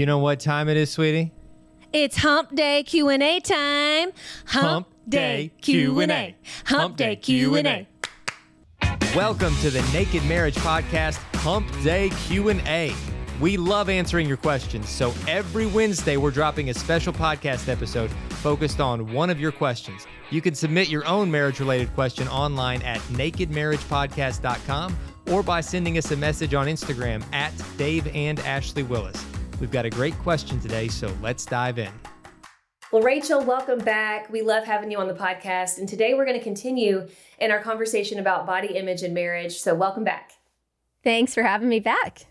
You know what time it is, sweetie? It's Hump Day Q&A time. Hump Day Q&A. Hump Day Q&A. Welcome to the Naked Marriage Podcast Hump Day Q&A. We love answering your questions, so every Wednesday we're dropping a special podcast episode focused on one of your questions. You can submit your own marriage-related question online at nakedmarriagepodcast.com or by sending us a message on Instagram at Dave and Ashley Willis. We've got a great question today, so let's dive in. Well, Rachael, welcome back. We love having you on the podcast. And today we're going to continue in our conversation about body image and marriage. So, welcome back. Thanks for having me back.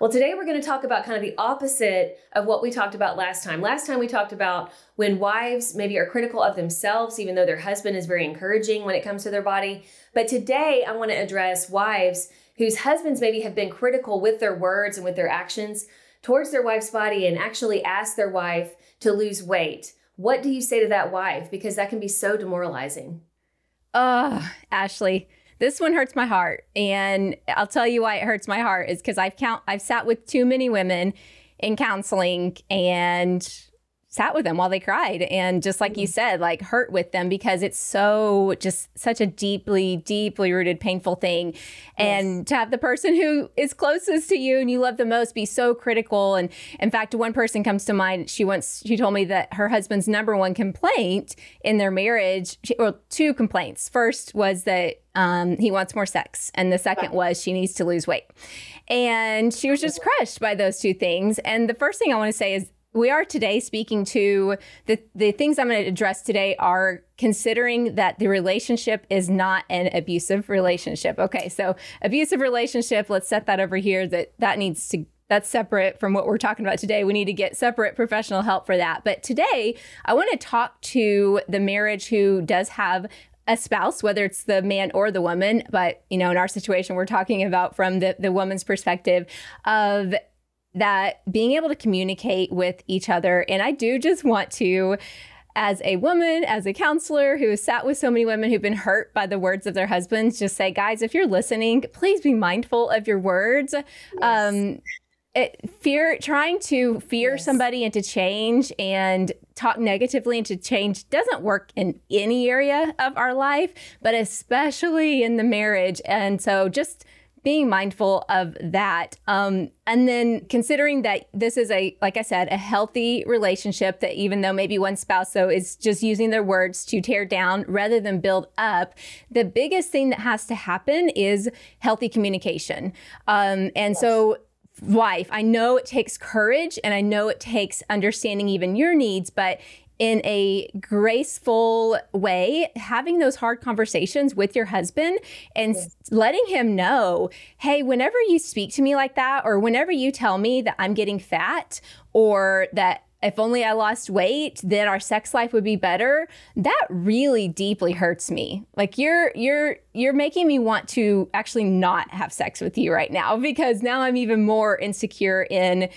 Well, today we're going to talk about kind of the opposite of what we talked about last time. Last time we talked about when wives maybe are critical of themselves, even though their husband is very encouraging when it comes to their body. But today I want to address wives whose husbands maybe have been critical with their words and with their actions towards their wife's body and actually ask their wife to lose weight. What do you say to that wife? Because that can be so demoralizing. Oh, Ashley, this one hurts my heart. And I'll tell you why it hurts my heart is because I've count I've sat with too many women in counseling and sat with them while they cried and just like you mm-hmm. said like hurt with them because it's so just such a deeply deeply rooted painful thing yes. and to have the person who is closest to you and you love the most be so critical and in fact one person comes to mind she once she told me that her husband's number one complaint in their marriage or two complaints first was that um, he wants more sex. And the second was she needs to lose weight. And she was just crushed by those two things. And the first thing I want to say is we are today speaking to the, the things I'm going to address today are considering that the relationship is not an abusive relationship. Okay, so abusive relationship, let's set that over here that that needs to that's separate from what we're talking about today. We need to get separate professional help for that. But today, I want to talk to the marriage who does have a spouse, whether it's the man or the woman, but you know, in our situation, we're talking about from the, the woman's perspective of that being able to communicate with each other. And I do just want to, as a woman, as a counselor who has sat with so many women who've been hurt by the words of their husbands, just say, guys, if you're listening, please be mindful of your words. Yes. Um, it, fear trying to fear yes. somebody into change and talk negatively into change doesn't work in any area of our life but especially in the marriage and so just being mindful of that. Um, and then considering that this is a, like I said, a healthy relationship that even though maybe one spouse though is just using their words to tear down rather than build up, the biggest thing that has to happen is healthy communication. Um, and yes. so wife, I know it takes courage and I know it takes understanding even your needs, but in a graceful way, having those hard conversations with your husband and yeah. letting him know, hey, whenever you speak to me like that, or whenever you tell me that I'm getting fat, or that if only I lost weight, then our sex life would be better. That really deeply hurts me. Like you're you're you're making me want to actually not have sex with you right now because now I'm even more insecure in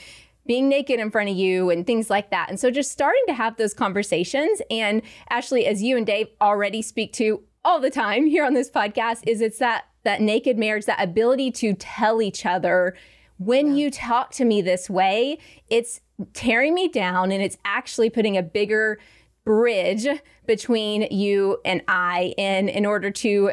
being naked in front of you and things like that. And so just starting to have those conversations. And Ashley, as you and Dave already speak to all the time here on this podcast, is it's that that naked marriage, that ability to tell each other when yeah. you talk to me this way, it's tearing me down and it's actually putting a bigger bridge between you and I in in order to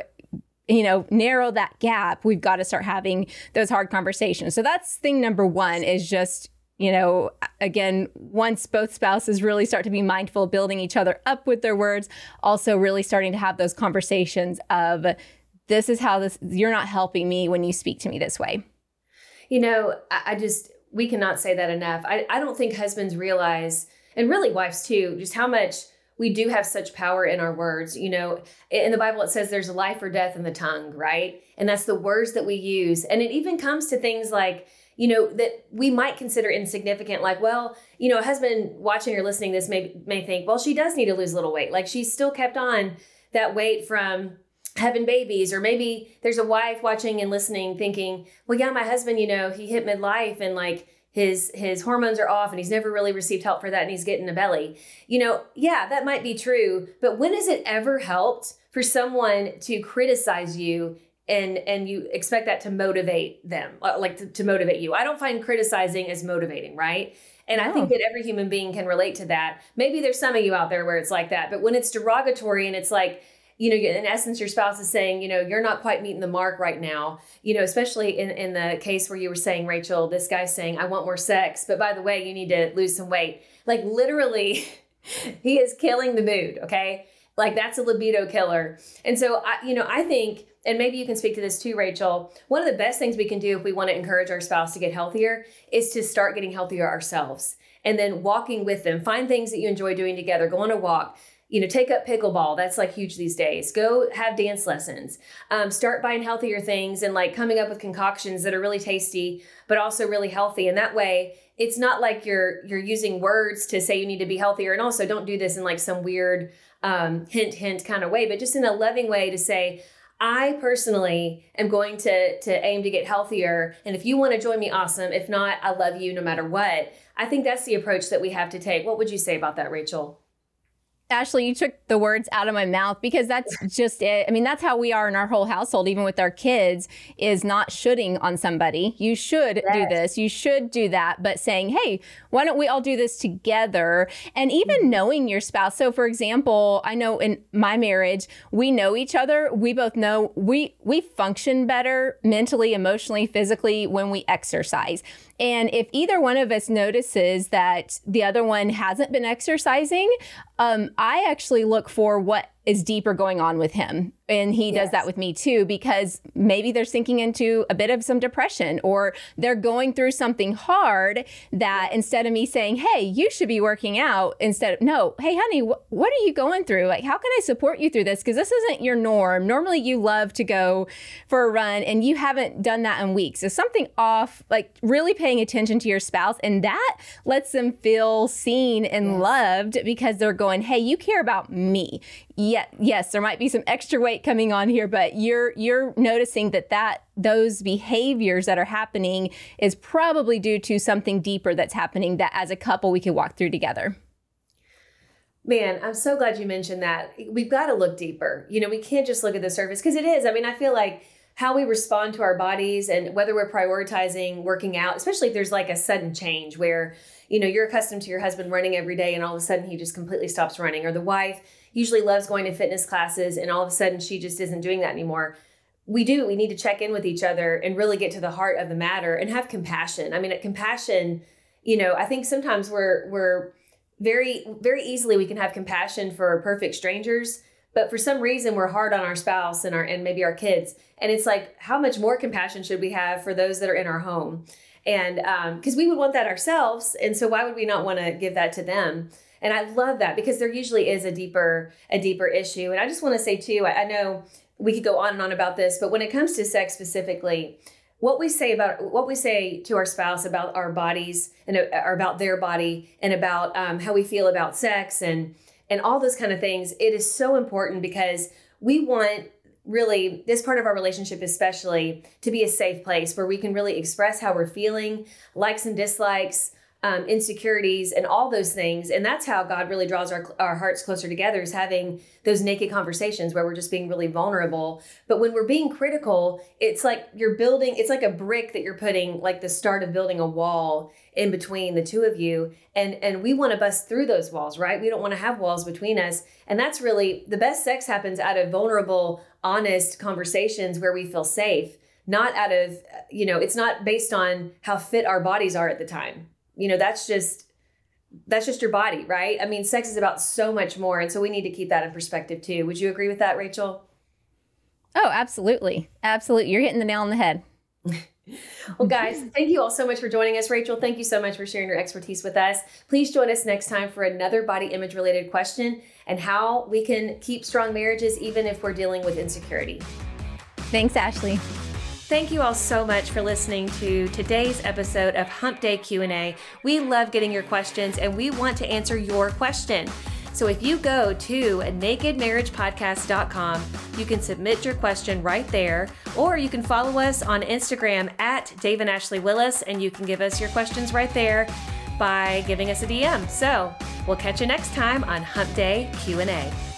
you know narrow that gap we've got to start having those hard conversations so that's thing number one is just you know, again, once both spouses really start to be mindful, building each other up with their words, also really starting to have those conversations of this is how this, you're not helping me when you speak to me this way. You know, I, just, we cannot say that enough. I, I don't think husbands realize, and really wives too, just how much we do have such power in our words. You know, in the Bible, it says there's life or death in the tongue, right? And that's the words that we use. And it even comes to things like, you know that we might consider insignificant like well you know a husband watching or listening this may may think well she does need to lose a little weight. Like she's still kept on that weight from having babies or maybe there's a wife watching and listening thinking well yeah my husband you know he hit midlife and like his his hormones are off and he's never really received help for that and he's getting a belly. You know yeah that might be true but when has it ever helped for someone to criticize you and and you expect that to motivate them uh, like to, to motivate you i don't find criticizing as motivating right and I think that every human being can relate to that. Maybe there's some of you out there where it's like that, but when it's derogatory and it's like, you know, in essence, your spouse is saying, you know, you're not quite meeting the mark right now. You know, especially in, in the case where you were saying, Rachael, this guy's saying, I want more sex, but by the way, you need to lose some weight. Like literally, he is killing the mood. Okay. Like that's a libido killer. And so, I, you know, I think, and maybe you can speak to this too, Rachael. One of the best things we can do if we want to encourage our spouse to get healthier is to start getting healthier ourselves and then walking with them. Find things that you enjoy doing together. Go on a walk. You know, take up pickleball. That's like huge these days. Go have dance lessons. Um, start buying healthier things and like coming up with concoctions that are really tasty, but also really healthy. And that way, it's not like you're you're using words to say you need to be healthier. And also, don't do this in like some weird um, hint hint kind of way, but just in a loving way to say, I personally am going to to aim to get healthier, and if you want to join me, awesome. If not, I love you no matter what. I think that's the approach that we have to take. What would you say about that, Rachael? Ashley, you took the words out of my mouth because that's just it. I mean, that's how we are in our whole household, even with our kids, is not shoulding on somebody. You should yes. do this, you should do that, but saying, hey, why don't we all do this together? And even mm-hmm. knowing your spouse. So, for example, I know in my marriage, we know each other. We both know we we function better mentally, emotionally, physically when we exercise. And if either one of us notices that the other one hasn't been exercising, um, I actually look for what is deeper going on with him. And he yes. does that with me too, because maybe they're sinking into a bit of some depression or they're going through something hard that instead of me saying, Hey, you should be working out, instead of, no, Hey, honey, wh- what are you going through? Like, how can I support you through this? Because this isn't your norm. Normally, you love to go for a run and you haven't done that in weeks. So, something off, like really paying attention to your spouse. And that lets them feel seen and yes. loved because they're going, Hey, you care about me yeah, yes, there might be some extra weight coming on here, but you're you're noticing that that those behaviors that are happening is probably due to something deeper that's happening that as a couple we can walk through together. Man, I'm so glad you mentioned that. We've got to look deeper. You know, we can't just look at the surface because it is. I mean, I feel like how we respond to our bodies and whether we're prioritizing working out, especially if there's like a sudden change where, you know, you're accustomed to your husband running every day and all of a sudden he just completely stops running, or the wife usually loves going to fitness classes and all of a sudden she just isn't doing that anymore. We do we need to check in with each other and really get to the heart of the matter and have compassion. I mean compassion you know i think sometimes we're we're very very easily we can have compassion for perfect strangers but for some reason we're hard on our spouse and our and maybe our kids. And it's like how much more compassion should we have for those that are in our home? And because um, we would want that ourselves. And so why would we not want to give that to them? And I love that because there usually is a deeper a deeper issue. And I just want to say too, I, I know we could go on and on about this, but when it comes to sex specifically, what we say about what we say to our spouse about our bodies and uh, or about their body and about um, how we feel about sex and and all those kind of things it is so important because we want really this part of our relationship especially to be a safe place where we can really express how we're feeling likes and dislikes um, insecurities and all those things. And that's how god really draws our, our hearts closer together is having those naked conversations where we're just being really vulnerable. But when we're being critical it's like you're building it's like a brick that you're putting like the start of building a wall in between the two of you. And and we want to bust through those walls right? We don't want to have walls between us. And that's really the best sex happens out of vulnerable honest conversations where we feel safe not out of you know it's not based on how fit our bodies are at the time you know that's just that's just your body right? I mean sex is about so much more and so we need to keep that in perspective too. Would you agree with that rachael? Oh absolutely. Absolutely you're hitting the nail on the head. Well guys thank you all so much for joining us. Rachael thank you so much for sharing your expertise with us. Please join us next time for another body image related question and how we can keep strong marriages even if we're dealing with insecurity. Thanks ashley Thank you all so much for listening to today's episode of Hump Day Q&A. We love getting your questions and we want to answer your question. So if you go to nakedmarriagepodcast.com, you can submit your question right there, or you can follow us on Instagram at Dave and Ashley Willis, and you can give us your questions right there by giving us a DM. So we'll catch you next time on Hump Day Q&A.